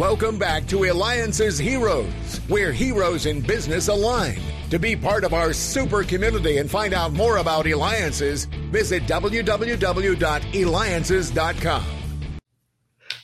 Welcome back to Eliances Heroes, where heroes in business align. To be part of our super community and find out more about Eliances, visit www.eliances.com.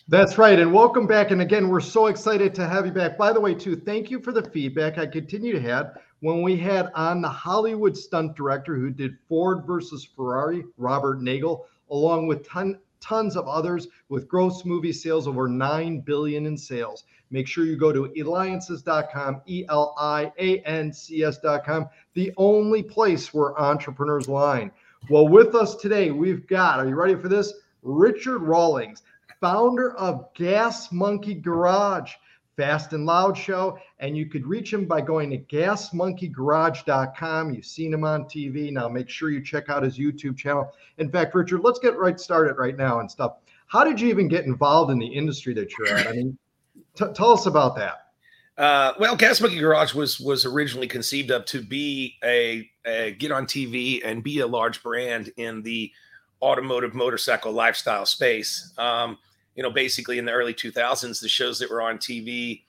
That's right. And welcome back. And again, we're so excited to have you back. By the way, too, thank you for the feedback I continue to have when we had on the Hollywood stunt director who did Ford versus Ferrari, Robert Nagle, along with ton, tons of others with gross movie sales over 9 billion in sales. Make sure you go to eliances.com, E L I A N C S.com, the only place where entrepreneurs line. Well, with us today, we've got, are you ready for this? Richard Rawlings founder of Gas Monkey Garage, Fast and Loud Show. And you could reach him by going to gasmonkeygarage.com. You've seen him on TV. Now make sure you check out his YouTube channel. In fact, Richard, let's get right started right now and stuff. How did you even get involved in the industry that you're at? I mean, t- tell us about that. Uh, well, Gas Monkey Garage was was originally conceived of to be a, a, get on TV and be a large brand in the automotive motorcycle lifestyle space. Um, you know, basically in the early 2000s, the shows that were on TV,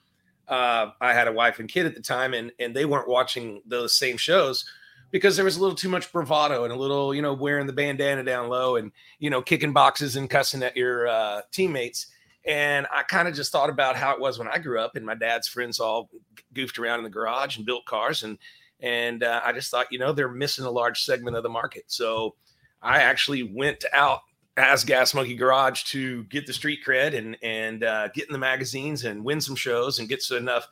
uh, I had a wife and kid at the time, and and they weren't watching those same shows because there was a little too much bravado and a little, you know, wearing the bandana down low and you know, kicking boxes and cussing at your uh, teammates. And I kind of just thought about how it was when I grew up, and my dad's friends all goofed around in the garage and built cars, and and uh, I just thought, you know, they're missing a large segment of the market. So I actually went out as Gas Monkey Garage to get the street cred and and uh, get in the magazines and win some shows and get enough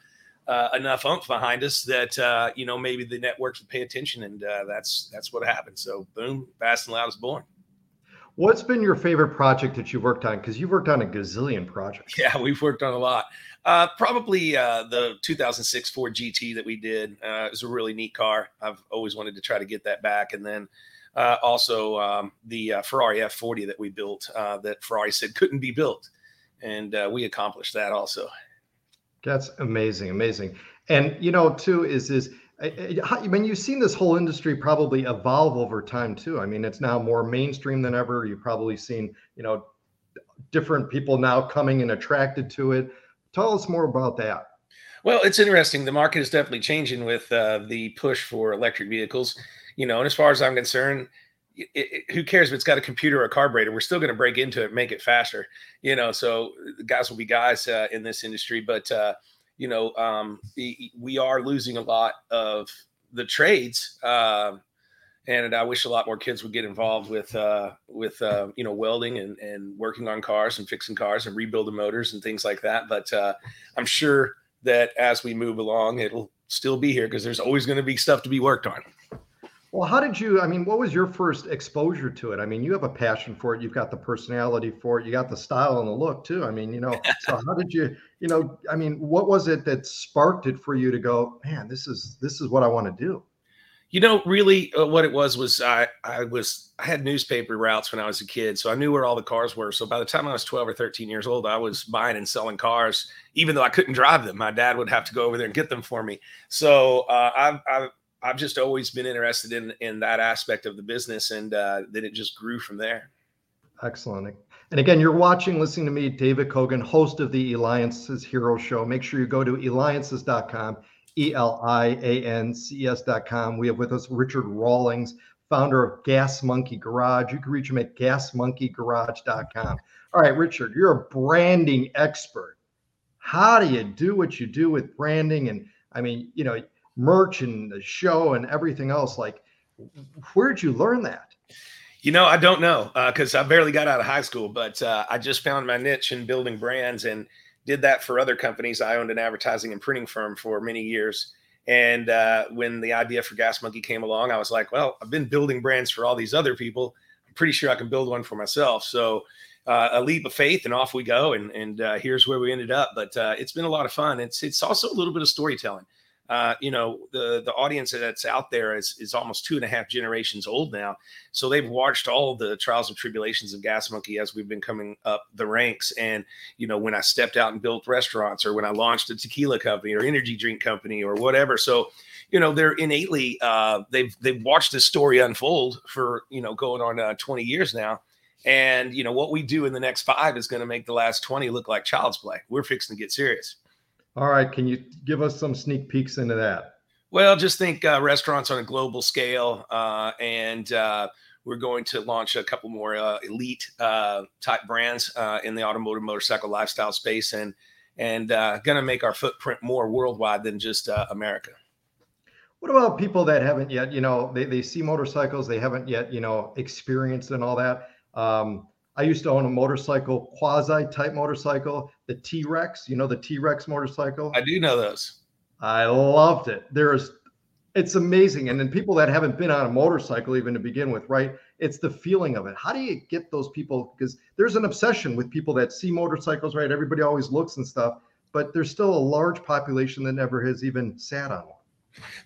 uh, enough umph behind us that uh, you know maybe the networks would pay attention and uh, that's that's what happened. So boom, Fast and Loud is born. What's been your favorite project that you've worked on? Because you've worked on a gazillion projects. Yeah, we've worked on a lot. Uh, probably uh, the 2006 Ford GT that we did. Uh, it was a really neat car. I've always wanted to try to get that back. And then uh, also um, the uh, Ferrari F40 that we built uh, that Ferrari said couldn't be built, and uh, we accomplished that also. That's amazing, amazing. And you know, too, is is I mean, you've seen this whole industry probably evolve over time too. I mean, it's now more mainstream than ever. You've probably seen, you know, different people now coming and attracted to it. Tell us more about that. Well, it's interesting. The market is definitely changing with uh, the push for electric vehicles you know, and as far as I'm concerned, it, it, who cares if it's got a computer or a carburetor? We're still going to break into it, make it faster, you know. So guys will be guys uh, in this industry, but uh, you know, um, we are losing a lot of the trades, uh, and I wish a lot more kids would get involved with uh, with uh, you know welding and and working on cars and fixing cars and rebuilding motors and things like that. But uh, I'm sure that as we move along, it'll still be here because there's always going to be stuff to be worked on. Well, how did you? I mean, what was your first exposure to it? I mean, you have a passion for it. You've got the personality for it. You got the style and the look too. I mean, you know. so how did you? You know, I mean, what was it that sparked it for you to go, man? This is this is what I want to do. You know, really, uh, what it was was I I was I had newspaper routes when I was a kid, so I knew where all the cars were. So by the time I was twelve or thirteen years old, I was buying and selling cars, even though I couldn't drive them. My dad would have to go over there and get them for me. So uh, I I I've just always been interested in in that aspect of the business, and uh, then it just grew from there. Excellent. And again, you're watching, listening to me, David Cogan, host of the Eliances Hero Show. Make sure you go to eliances.com, E L I A N C S.com. We have with us Richard Rawlings, founder of Gas Monkey Garage. You can reach him at gasmonkeygarage.com. All right, Richard, you're a branding expert. How do you do what you do with branding? And I mean, you know, merch and the show and everything else. Like, where did you learn that? You know, I don't know because uh, I barely got out of high school, but uh, I just found my niche in building brands and did that for other companies. I owned an advertising and printing firm for many years. And uh, when the idea for Gas Monkey came along, I was like, well, I've been building brands for all these other people. I'm pretty sure I can build one for myself. So uh, a leap of faith, and off we go. And and uh, here's where we ended up. But uh, it's been a lot of fun. It's it's also a little bit of storytelling uh, you know the the audience that's out there is is almost two and a half generations old now so they've watched all the trials and tribulations of gas monkey as we've been coming up the ranks and you know when i stepped out and built restaurants or when i launched a tequila company or energy drink company or whatever so you know they're innately uh, they've they've watched this story unfold for you know going on uh, 20 years now And you know what we do in the next five is going to make the last 20 look like child's play. We're fixing to get serious. All right, can you give us some sneak peeks into that? Well, just think uh, restaurants on a global scale, uh, and uh, we're going to launch a couple more uh, elite uh, type brands uh, in the automotive motorcycle lifestyle space, and and going to make our footprint more worldwide than just America. What about people that haven't yet, you know, they, they see motorcycles, they haven't yet, you know, experienced and all that. Um, I used to own a motorcycle, quasi type motorcycle, the T Rex, you know, the T Rex motorcycle. I do know those. I loved it. There's, it's amazing. And then people that haven't been on a motorcycle even to begin with, right? It's the feeling of it. How do you get those people? Because there's an obsession with people that see motorcycles, right? Everybody always looks and stuff, but there's still a large population that never has even sat on one.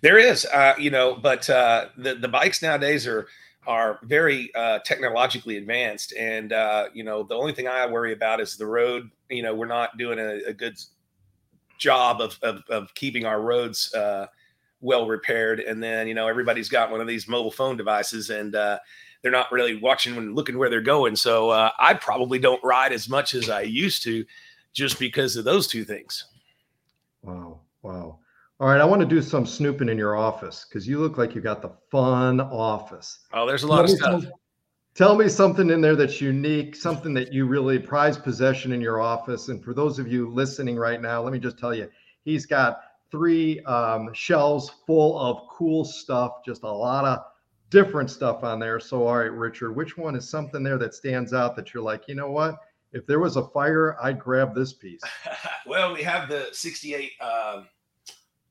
There is, uh, you know, but uh, the the bikes nowadays are are very uh, technologically advanced, and uh, you know, the only thing I worry about is the road. You know, we're not doing a, a good job of, of, of keeping our roads uh, well repaired, and then you know, everybody's got one of these mobile phone devices, and uh, they're not really watching and looking where they're going. So I probably don't ride as much as I used to, just because of those two things. Wow, wow. All right, I want to do some snooping in your office because you look like you got the fun office. Oh, there's a lot tell of stuff. Some, tell me something in there that's unique, something that you really prize possession in your office. And for those of you listening right now, let me just tell you, he's got three um, shelves full of cool stuff, just a lot of different stuff on there. So, all right, Richard, which one is something there that stands out that you're like, you know what? If there was a fire, I'd grab this piece. well, we have the 68. Um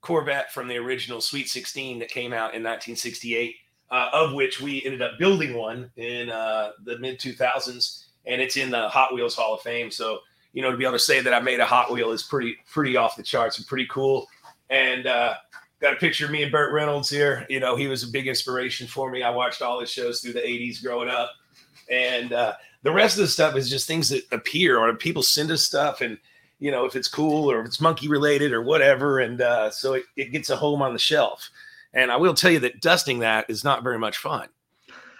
Corvette from the original Sweet 16 that came out in 1968, uh, of which we ended up building one in uh, the mid 2000s, and it's in the Hot Wheels Hall of Fame. So, you know, to be able to say that I made a Hot Wheel is pretty pretty off the charts and pretty cool. And uh, got a picture of me and Burt Reynolds here. You know, he was a big inspiration for me. I watched all his shows through the 80s growing up, and uh, the rest of the stuff is just things that appear or people send us stuff and you know, if it's cool or if it's monkey related or whatever. And uh, so it, it gets a home on the shelf. And I will tell you that dusting that is not very much fun.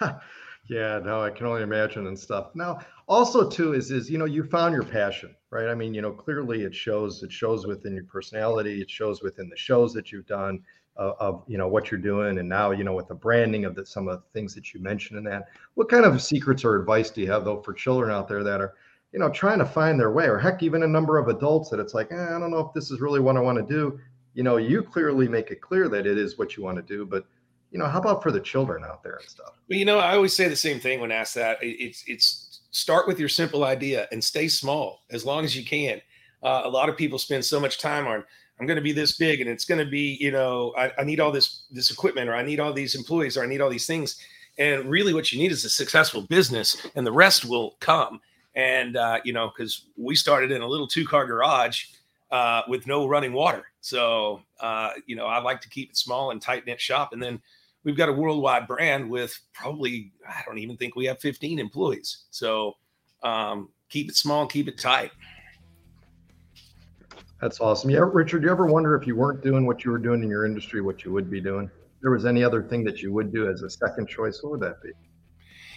yeah, no, I can only imagine and stuff. Now, also too is is you know you found your passion, right? I mean, you know, clearly it shows. It shows within your personality. It shows within the shows that you've done. Uh, of you know what you're doing and now you know with the branding of the, some of the things that you mentioned in that what kind of secrets or advice do you have though for children out there that are you know, trying to find their way, or heck, even a number of adults that it's like, eh, I don't know if this is really what I want to do. You know, you clearly make it clear that it is what you want to do, but you know, how about for the children out there and stuff? Well, you know, I always say the same thing when asked that. It's it's start with your simple idea and stay small as long as you can. Uh, a lot of people spend so much time on I'm going to be this big and it's going to be, you know, I, I need all this this equipment or I need all these employees or I need all these things. And really, what you need is a successful business, and the rest will come. And, uh, you know, because we started in a little two car garage uh, with no running water. So, uh, you know, I like to keep it small and tight knit shop. And then we've got a worldwide brand with probably, I don't even think we have 15 employees. So um, keep it small, keep it tight. That's awesome. Yeah, Richard, you ever wonder if you weren't doing what you were doing in your industry, what you would be doing? If there was any other thing that you would do as a second choice, what would that be?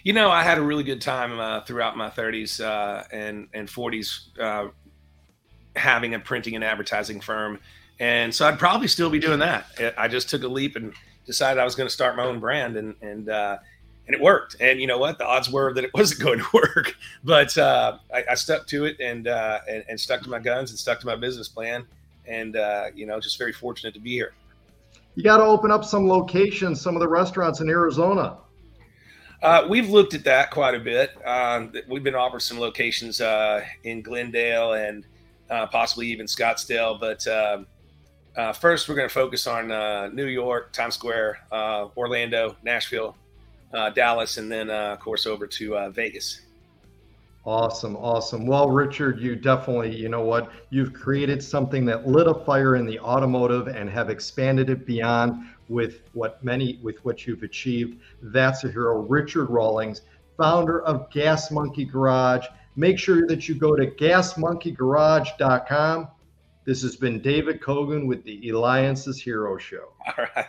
You know, I had a really good time uh, throughout my 30s uh, and and 40s, uh, having a printing and advertising firm, and so I'd probably still be doing that. I just took a leap and decided I was going to start my own brand, and and uh, and it worked. And you know what? The odds were that it wasn't going to work, but uh, I, I, stuck to it and, uh, and, and stuck to my guns and stuck to my business plan, and you know, just very fortunate to be here. You got to open up some locations, some of the restaurants in Arizona. Uh, we've looked at that quite a bit. Um, we've been offered some locations uh, in Glendale and uh, possibly even Scottsdale. But um, uh, first, we're going to focus on uh, New York, Times Square, uh, Orlando, Nashville, Dallas, and then, of course, over to Vegas. Awesome, awesome. Well, Richard, you definitely, you know what, you've created something that lit a fire in the automotive and have expanded it beyond with what many with what you've achieved. That's a hero, Richard Rawlings, founder of Gas Monkey Garage. Make sure that you go to gasmonkeygarage.com. This has been David Cogan with the Eliances Hero Show. All right.